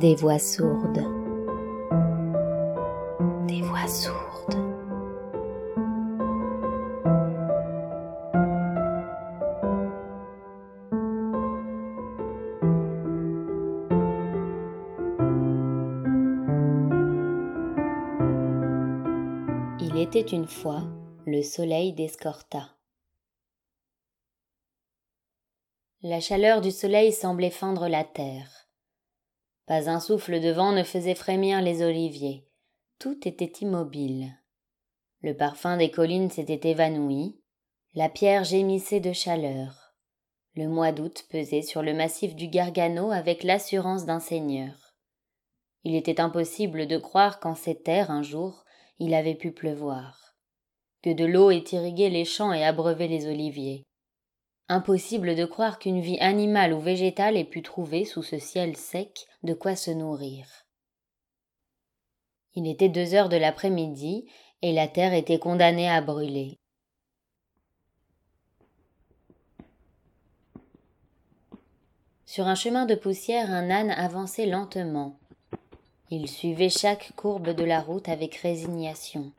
Des voix sourdes. Des voix sourdes. Il était une fois le soleil d'Escorta. La chaleur du soleil semblait fendre la terre. Pas un souffle de vent ne faisait frémir les oliviers. Tout était immobile. Le parfum des collines s'était évanoui. La pierre gémissait de chaleur. Le mois d'août pesait sur le massif du Gargano avec l'assurance d'un seigneur. Il était impossible de croire qu'en ces terres, un jour, il avait pu pleuvoir. Que de l'eau ait irrigué les champs et abreuvé les oliviers. Impossible de croire qu'une vie animale ou végétale ait pu trouver sous ce ciel sec de quoi se nourrir. Il était deux heures de l'après-midi et la terre était condamnée à brûler. Sur un chemin de poussière, un âne avançait lentement. Il suivait chaque courbe de la route avec résignation.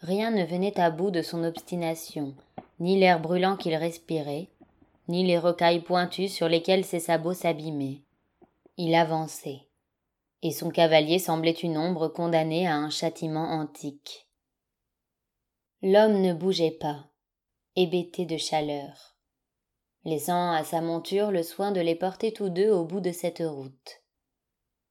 Rien ne venait à bout de son obstination, ni l'air brûlant qu'il respirait, ni les rocailles pointues sur lesquelles ses sabots s'abîmaient. Il avançait, et son cavalier semblait une ombre condamnée à un châtiment antique. L'homme ne bougeait pas, hébété de chaleur, laissant à sa monture le soin de les porter tous deux au bout de cette route.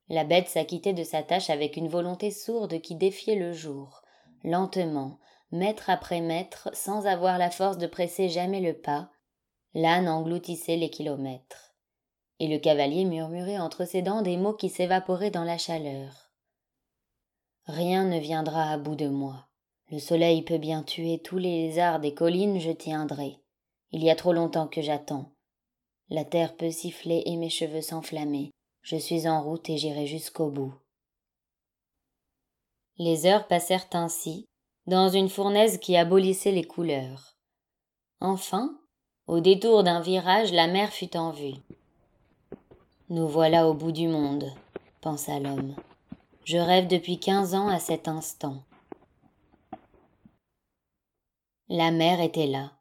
La bête s'acquittait de sa tâche avec une volonté sourde qui défiait le jour, lentement, mètre après mètre, sans avoir la force de presser jamais le pas, l'âne engloutissait les kilomètres. Et le cavalier murmurait entre ses dents des mots qui s'évaporaient dans la chaleur. Rien ne viendra à bout de moi. Le soleil peut bien tuer tous les lézards des collines, je tiendrai. Il y a trop longtemps que j'attends. La terre peut siffler et mes cheveux s'enflammer. Je suis en route et j'irai jusqu'au bout. Les heures passèrent ainsi, dans une fournaise qui abolissait les couleurs. Enfin, au détour d'un virage, la mer fut en vue. Nous voilà au bout du monde, pensa l'homme. Je rêve depuis quinze ans à cet instant. La mer était là,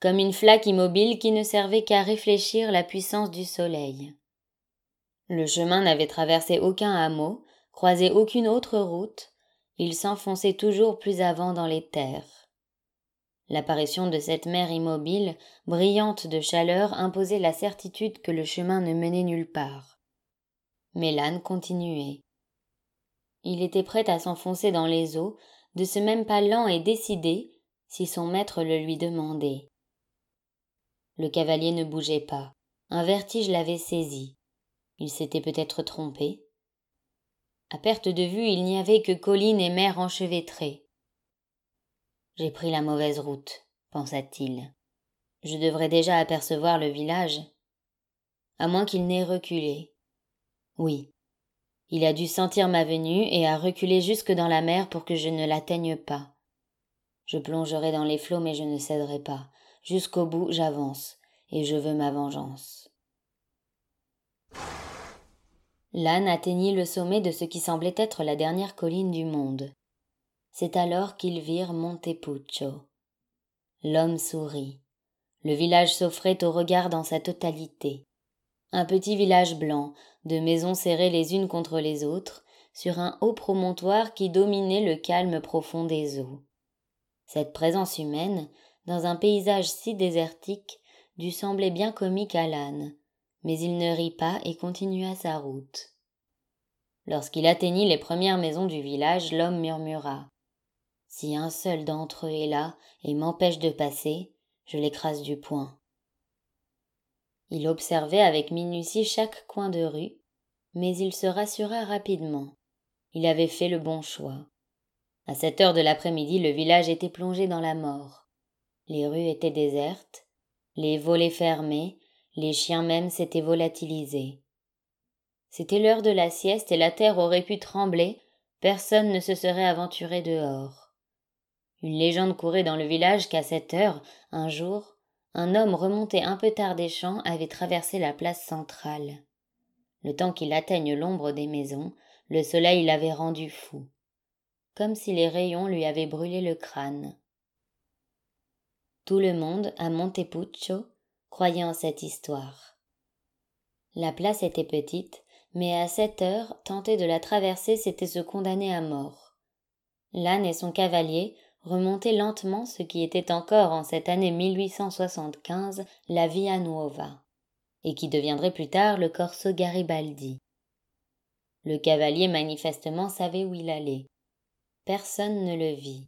comme une flaque immobile qui ne servait qu'à réfléchir la puissance du soleil. Le chemin n'avait traversé aucun hameau, croisé aucune autre route, il s'enfonçait toujours plus avant dans les terres. L'apparition de cette mer immobile, brillante de chaleur, imposait la certitude que le chemin ne menait nulle part. Mais l'âne continuait. Il était prêt à s'enfoncer dans les eaux, de ce même pas lent et décidé, si son maître le lui demandait. Le cavalier ne bougeait pas. Un vertige l'avait saisi. Il s'était peut-être trompé. À perte de vue, il n'y avait que collines et mer enchevêtrées. J'ai pris la mauvaise route, pensa-t-il. Je devrais déjà apercevoir le village. À moins qu'il n'ait reculé. Oui. Il a dû sentir ma venue et a reculé jusque dans la mer pour que je ne l'atteigne pas. Je plongerai dans les flots, mais je ne céderai pas. Jusqu'au bout, j'avance, et je veux ma vengeance. L'âne atteignit le sommet de ce qui semblait être la dernière colline du monde. C'est alors qu'ils virent Montepuccio. L'homme sourit. Le village s'offrait au regard dans sa totalité. Un petit village blanc, de maisons serrées les unes contre les autres, sur un haut promontoire qui dominait le calme profond des eaux. Cette présence humaine, dans un paysage si désertique, dut sembler bien comique à l'âne, mais il ne rit pas et continua sa route. Lorsqu'il atteignit les premières maisons du village, l'homme murmura. Si un seul d'entre eux est là et m'empêche de passer, je l'écrase du poing. Il observait avec minutie chaque coin de rue, mais il se rassura rapidement. Il avait fait le bon choix. À cette heure de l'après-midi, le village était plongé dans la mort. Les rues étaient désertes, les volets fermés, les chiens même s'étaient volatilisés. C'était l'heure de la sieste et la terre aurait pu trembler, personne ne se serait aventuré dehors. Une légende courait dans le village qu'à cette heure, un jour, un homme remonté un peu tard des champs avait traversé la place centrale. Le temps qu'il atteigne l'ombre des maisons, le soleil l'avait rendu fou, comme si les rayons lui avaient brûlé le crâne. Tout le monde, à Montepuccio, croyait en cette histoire. La place était petite, mais à sept heures, tenter de la traverser, c'était se condamner à mort. L'âne et son cavalier remontaient lentement ce qui était encore en cette année 1875 la Via Nuova, et qui deviendrait plus tard le Corso Garibaldi. Le cavalier manifestement savait où il allait. Personne ne le vit.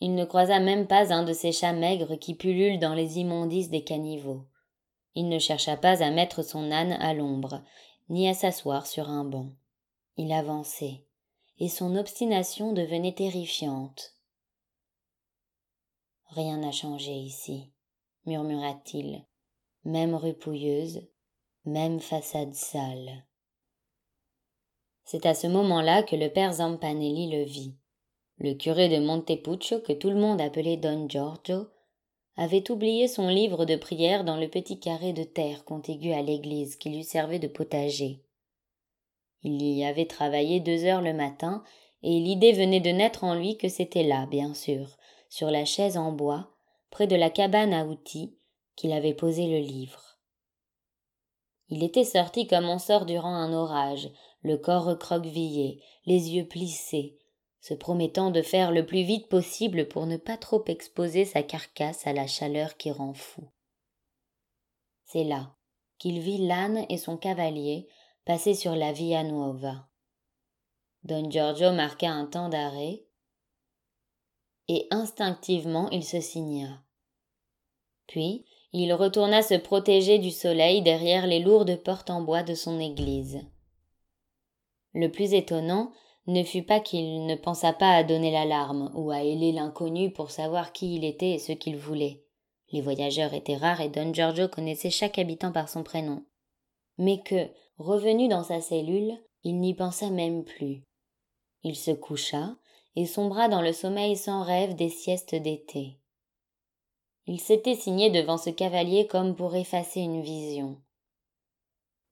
Il ne croisa même pas un de ces chats maigres qui pullulent dans les immondices des caniveaux. Il ne chercha pas à mettre son âne à l'ombre, ni à s'asseoir sur un banc. Il avançait, et son obstination devenait terrifiante. Rien n'a changé ici, murmura-t-il. Même rue pouilleuse, même façade sale. C'est à ce moment-là que le père Zampanelli le vit. Le curé de Montepuccio, que tout le monde appelait Don Giorgio, avait oublié son livre de prière dans le petit carré de terre contigu à l'église qui lui servait de potager. Il y avait travaillé deux heures le matin, et l'idée venait de naître en lui que c'était là, bien sûr, sur la chaise en bois, près de la cabane à outils, qu'il avait posé le livre. Il était sorti comme on sort durant un orage, le corps recroquevillé, les yeux plissés, se promettant de faire le plus vite possible pour ne pas trop exposer sa carcasse à la chaleur qui rend fou. C'est là qu'il vit l'âne et son cavalier passer sur la Via Nuova. Don Giorgio marqua un temps d'arrêt, et instinctivement il se signa. Puis il retourna se protéger du soleil derrière les lourdes portes en bois de son église. Le plus étonnant, ne fut pas qu'il ne pensa pas à donner l'alarme ou à héler l'inconnu pour savoir qui il était et ce qu'il voulait. Les voyageurs étaient rares et Don Giorgio connaissait chaque habitant par son prénom. Mais que, revenu dans sa cellule, il n'y pensa même plus. Il se coucha et sombra dans le sommeil sans rêve des siestes d'été. Il s'était signé devant ce cavalier comme pour effacer une vision.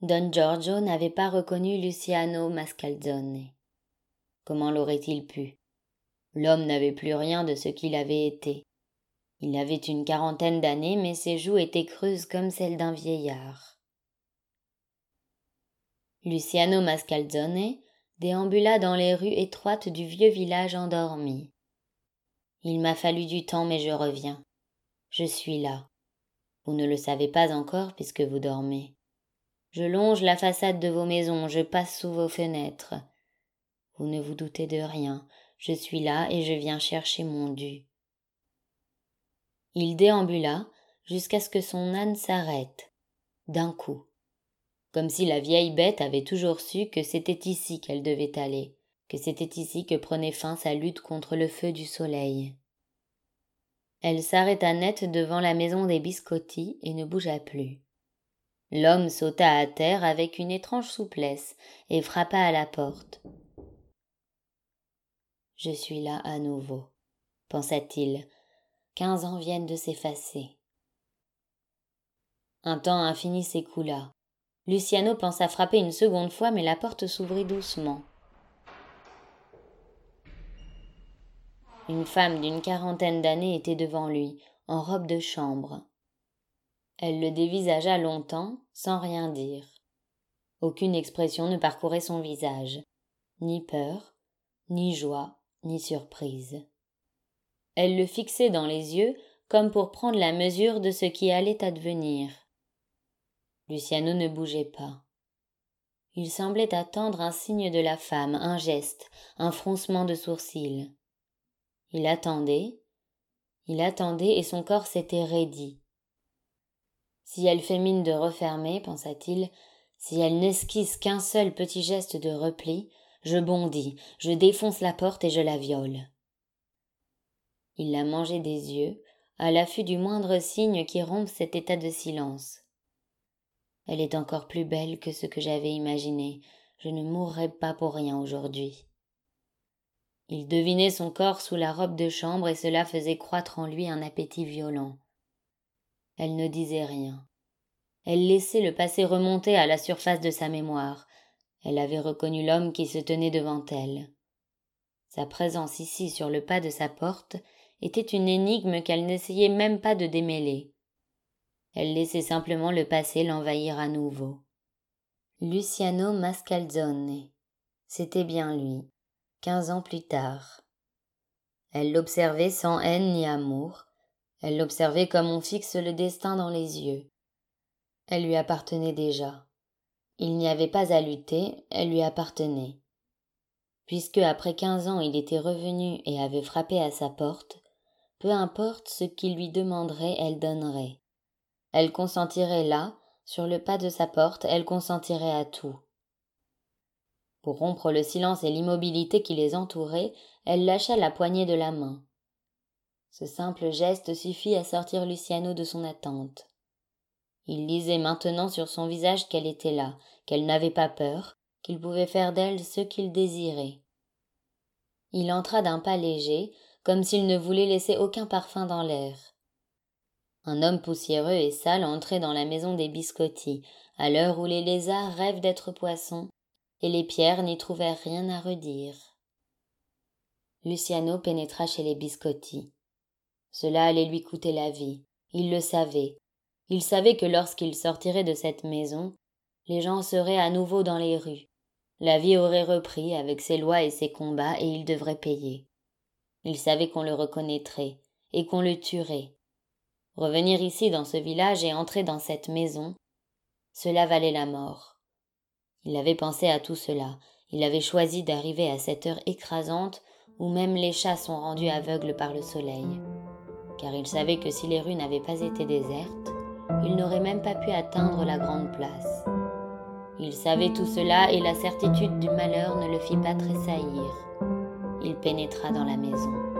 Don Giorgio n'avait pas reconnu Luciano Mascalzone. Comment l'aurait-il pu? L'homme n'avait plus rien de ce qu'il avait été. Il avait une quarantaine d'années, mais ses joues étaient creuses comme celles d'un vieillard. Luciano Mascalzone déambula dans les rues étroites du vieux village endormi. Il m'a fallu du temps, mais je reviens. Je suis là. Vous ne le savez pas encore puisque vous dormez. Je longe la façade de vos maisons, je passe sous vos fenêtres. Vous ne vous doutez de rien, je suis là et je viens chercher mon dû. Il déambula jusqu'à ce que son âne s'arrête, d'un coup, comme si la vieille bête avait toujours su que c'était ici qu'elle devait aller, que c'était ici que prenait fin sa lutte contre le feu du soleil. Elle s'arrêta net devant la maison des biscotti et ne bougea plus. L'homme sauta à terre avec une étrange souplesse et frappa à la porte. Je suis là à nouveau, pensa-t-il. Quinze ans viennent de s'effacer. Un temps infini s'écoula. Luciano pensa frapper une seconde fois, mais la porte s'ouvrit doucement. Une femme d'une quarantaine d'années était devant lui, en robe de chambre. Elle le dévisagea longtemps, sans rien dire. Aucune expression ne parcourait son visage, ni peur, ni joie, ni surprise. Elle le fixait dans les yeux comme pour prendre la mesure de ce qui allait advenir. Luciano ne bougeait pas. Il semblait attendre un signe de la femme, un geste, un froncement de sourcils. Il attendait, il attendait et son corps s'était raidi. Si elle fait mine de refermer, pensa-t-il, si elle n'esquisse qu'un seul petit geste de repli, je bondis, je défonce la porte et je la viole. Il la mangeait des yeux, à l'affût du moindre signe qui rompt cet état de silence. Elle est encore plus belle que ce que j'avais imaginé. Je ne mourrai pas pour rien aujourd'hui. Il devinait son corps sous la robe de chambre et cela faisait croître en lui un appétit violent. Elle ne disait rien. Elle laissait le passé remonter à la surface de sa mémoire. Elle avait reconnu l'homme qui se tenait devant elle. Sa présence ici sur le pas de sa porte était une énigme qu'elle n'essayait même pas de démêler. Elle laissait simplement le passé l'envahir à nouveau. Luciano Mascalzone. C'était bien lui, quinze ans plus tard. Elle l'observait sans haine ni amour, elle l'observait comme on fixe le destin dans les yeux. Elle lui appartenait déjà. Il n'y avait pas à lutter, elle lui appartenait. Puisque après quinze ans il était revenu et avait frappé à sa porte, peu importe ce qu'il lui demanderait, elle donnerait. Elle consentirait là, sur le pas de sa porte, elle consentirait à tout. Pour rompre le silence et l'immobilité qui les entourait, elle lâcha la poignée de la main. Ce simple geste suffit à sortir Luciano de son attente. Il lisait maintenant sur son visage qu'elle était là, qu'elle n'avait pas peur, qu'il pouvait faire d'elle ce qu'il désirait. Il entra d'un pas léger, comme s'il ne voulait laisser aucun parfum dans l'air. Un homme poussiéreux et sale entrait dans la maison des biscottis, à l'heure où les lézards rêvent d'être poissons, et les pierres n'y trouvèrent rien à redire. Luciano pénétra chez les biscottis. Cela allait lui coûter la vie. Il le savait. Il savait que lorsqu'il sortirait de cette maison, les gens seraient à nouveau dans les rues. La vie aurait repris avec ses lois et ses combats et il devrait payer. Il savait qu'on le reconnaîtrait et qu'on le tuerait. Revenir ici dans ce village et entrer dans cette maison, cela valait la mort. Il avait pensé à tout cela. Il avait choisi d'arriver à cette heure écrasante où même les chats sont rendus aveugles par le soleil. Car il savait que si les rues n'avaient pas été désertes, il n'aurait même pas pu atteindre la grande place. Il savait tout cela et la certitude du malheur ne le fit pas tressaillir. Il pénétra dans la maison.